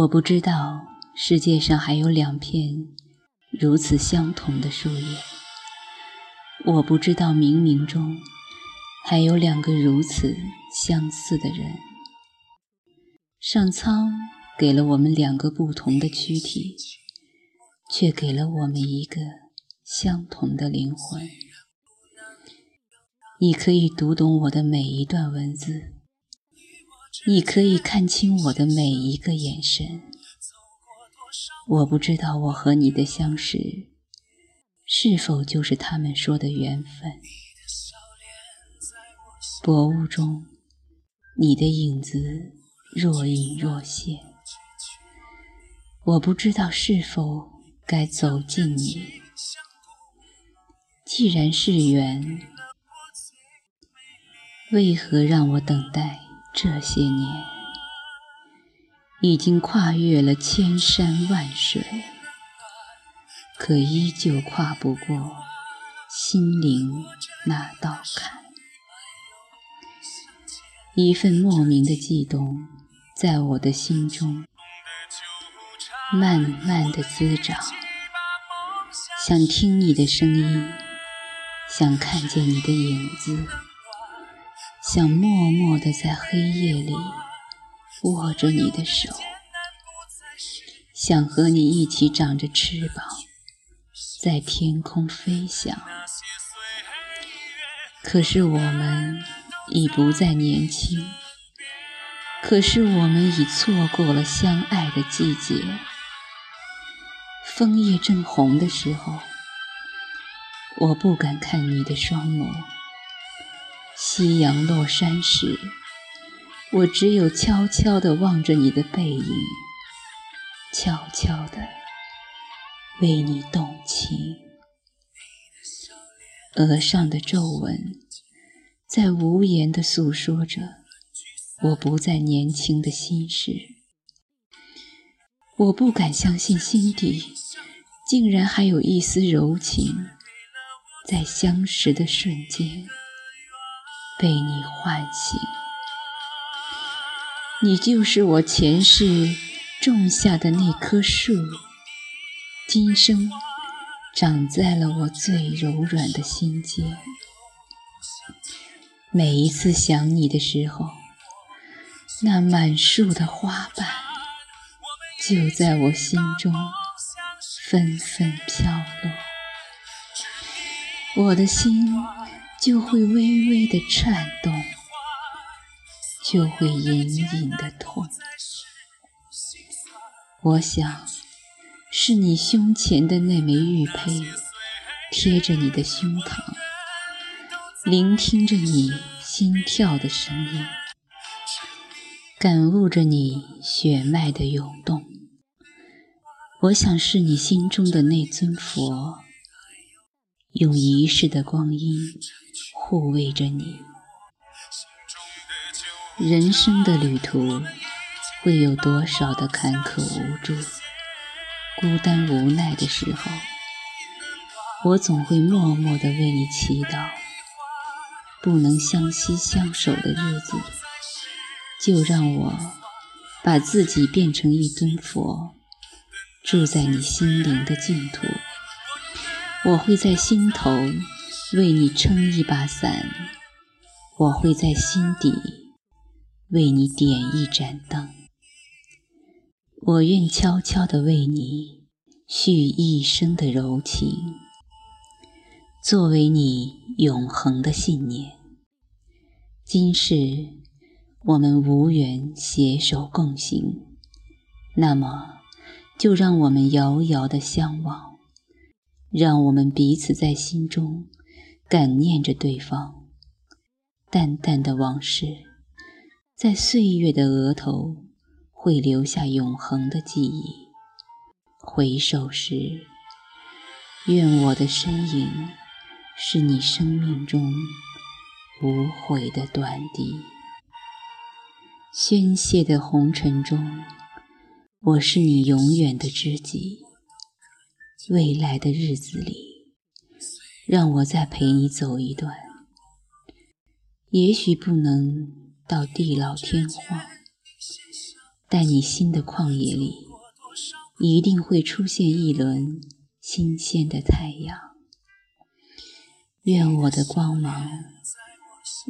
我不知道世界上还有两片如此相同的树叶，我不知道冥冥中还有两个如此相似的人。上苍给了我们两个不同的躯体，却给了我们一个相同的灵魂。你可以读懂我的每一段文字。你可以看清我的每一个眼神。我不知道我和你的相识，是否就是他们说的缘分。薄雾中，你的影子若隐若现。我不知道是否该走近你。既然是缘，为何让我等待？这些年，已经跨越了千山万水，可依旧跨不过心灵那道坎。一份莫名的悸动，在我的心中慢慢的滋长，想听你的声音，想看见你的影子。想默默地在黑夜里握着你的手，想和你一起长着翅膀，在天空飞翔。可是我们已不再年轻，可是我们已错过了相爱的季节。枫叶正红的时候，我不敢看你的双眸。夕阳落山时，我只有悄悄地望着你的背影，悄悄地为你动情。额上的皱纹在无言地诉说着我不再年轻的心事。我不敢相信，心底竟然还有一丝柔情，在相识的瞬间。被你唤醒，你就是我前世种下的那棵树，今生长在了我最柔软的心间。每一次想你的时候，那满树的花瓣就在我心中纷纷飘落，我的心。就会微微的颤动，就会隐隐的痛。我想，是你胸前的那枚玉佩贴着你的胸膛，聆听着你心跳的声音，感悟着你血脉的涌动。我想是你心中的那尊佛，用一世的光阴。护卫着你，人生的旅途会有多少的坎坷无助、孤单无奈的时候，我总会默默的为你祈祷。不能相惜相守的日子，就让我把自己变成一尊佛，住在你心灵的净土。我会在心头。为你撑一把伞，我会在心底为你点一盏灯。我愿悄悄地为你续一生的柔情，作为你永恒的信念。今世我们无缘携手共行，那么就让我们遥遥的相望，让我们彼此在心中。感念着对方，淡淡的往事，在岁月的额头会留下永恒的记忆。回首时，愿我的身影是你生命中无悔的短笛。宣泄的红尘中，我是你永远的知己。未来的日子里。让我再陪你走一段，也许不能到地老天荒，但你心的旷野里，一定会出现一轮新鲜的太阳。愿我的光芒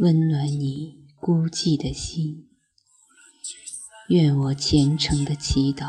温暖你孤寂的心，愿我虔诚的祈祷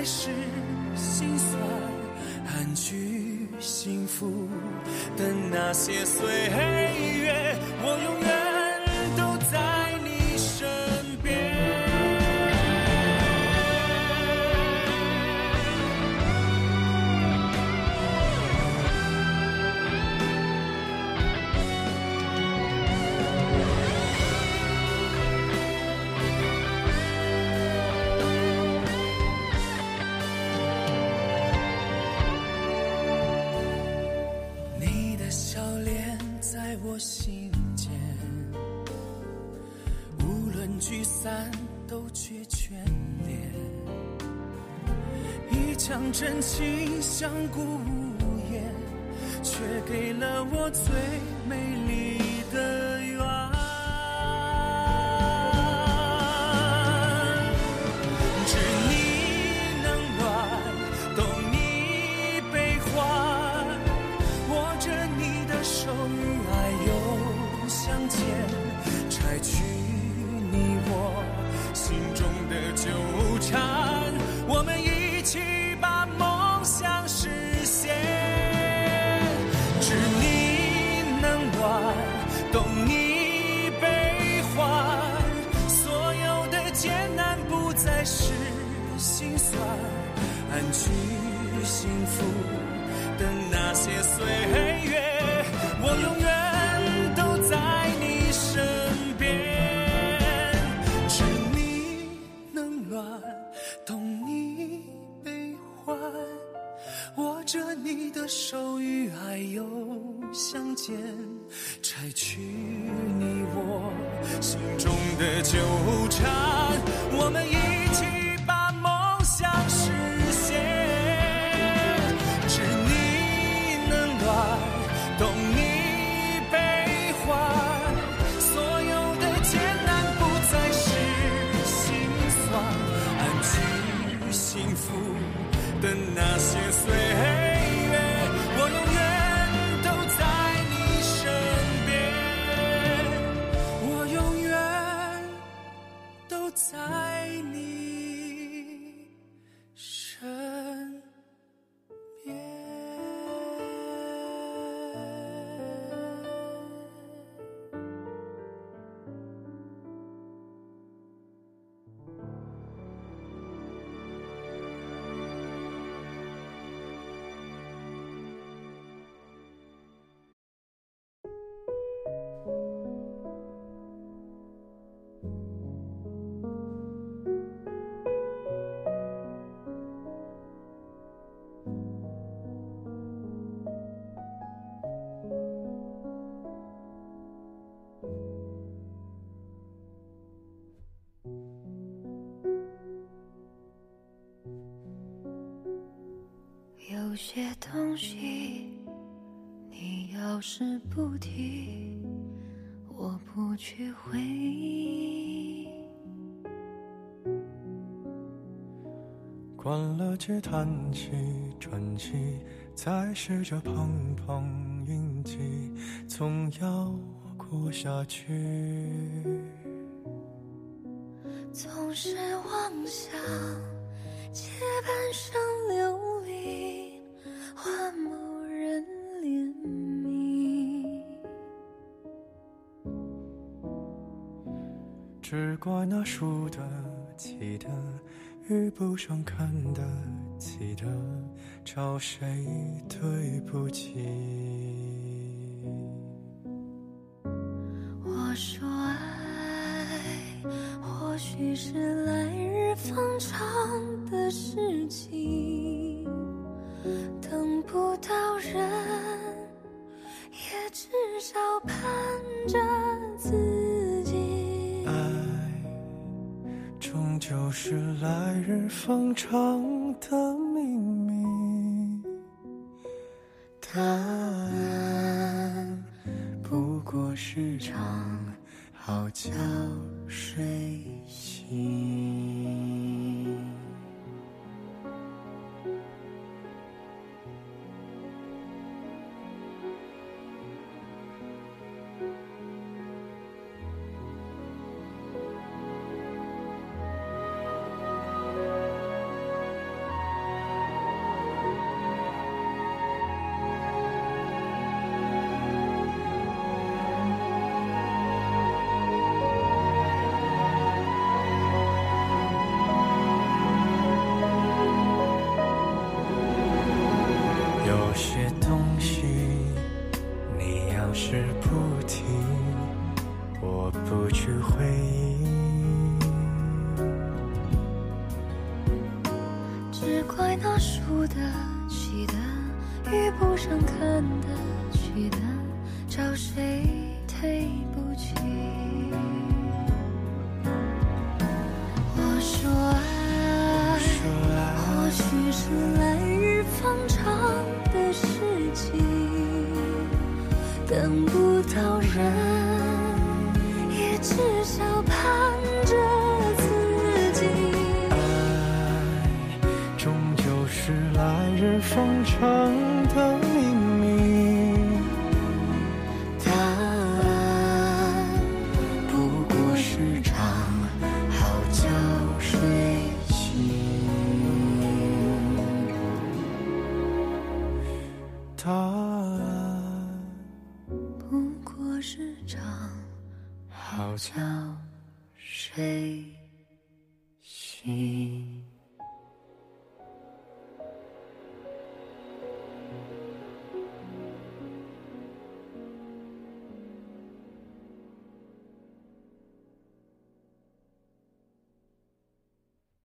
不再是心酸，安居幸福的那些岁。月，我心间，无论聚散都却眷恋，一腔真情相顾无言，却给了我最美丽的缘。又相牵，拆去。心中的纠缠，我们一起把梦想实现。知你冷暖，懂你悲欢，所有的艰难不再是心酸，安居幸福的那些岁月，我永远。的手与爱又相见，拆去你我心中的旧些东西，你要是不提，我不去回忆。关了机，叹气，喘气，再试着碰碰运气，总要过下去。总是妄想借半生流。换某人怜悯，只怪那输得起的遇不上看得起的，找谁对不起？我说爱，或许是来日方长的事情，等不到人，也至少盼着自己。爱终究是来日方长的秘密，答案不过是场起的，遇不上看得起的，找谁对不起？我说爱，说爱或许是来日方长的事情，等不到人，也至少觉睡醒。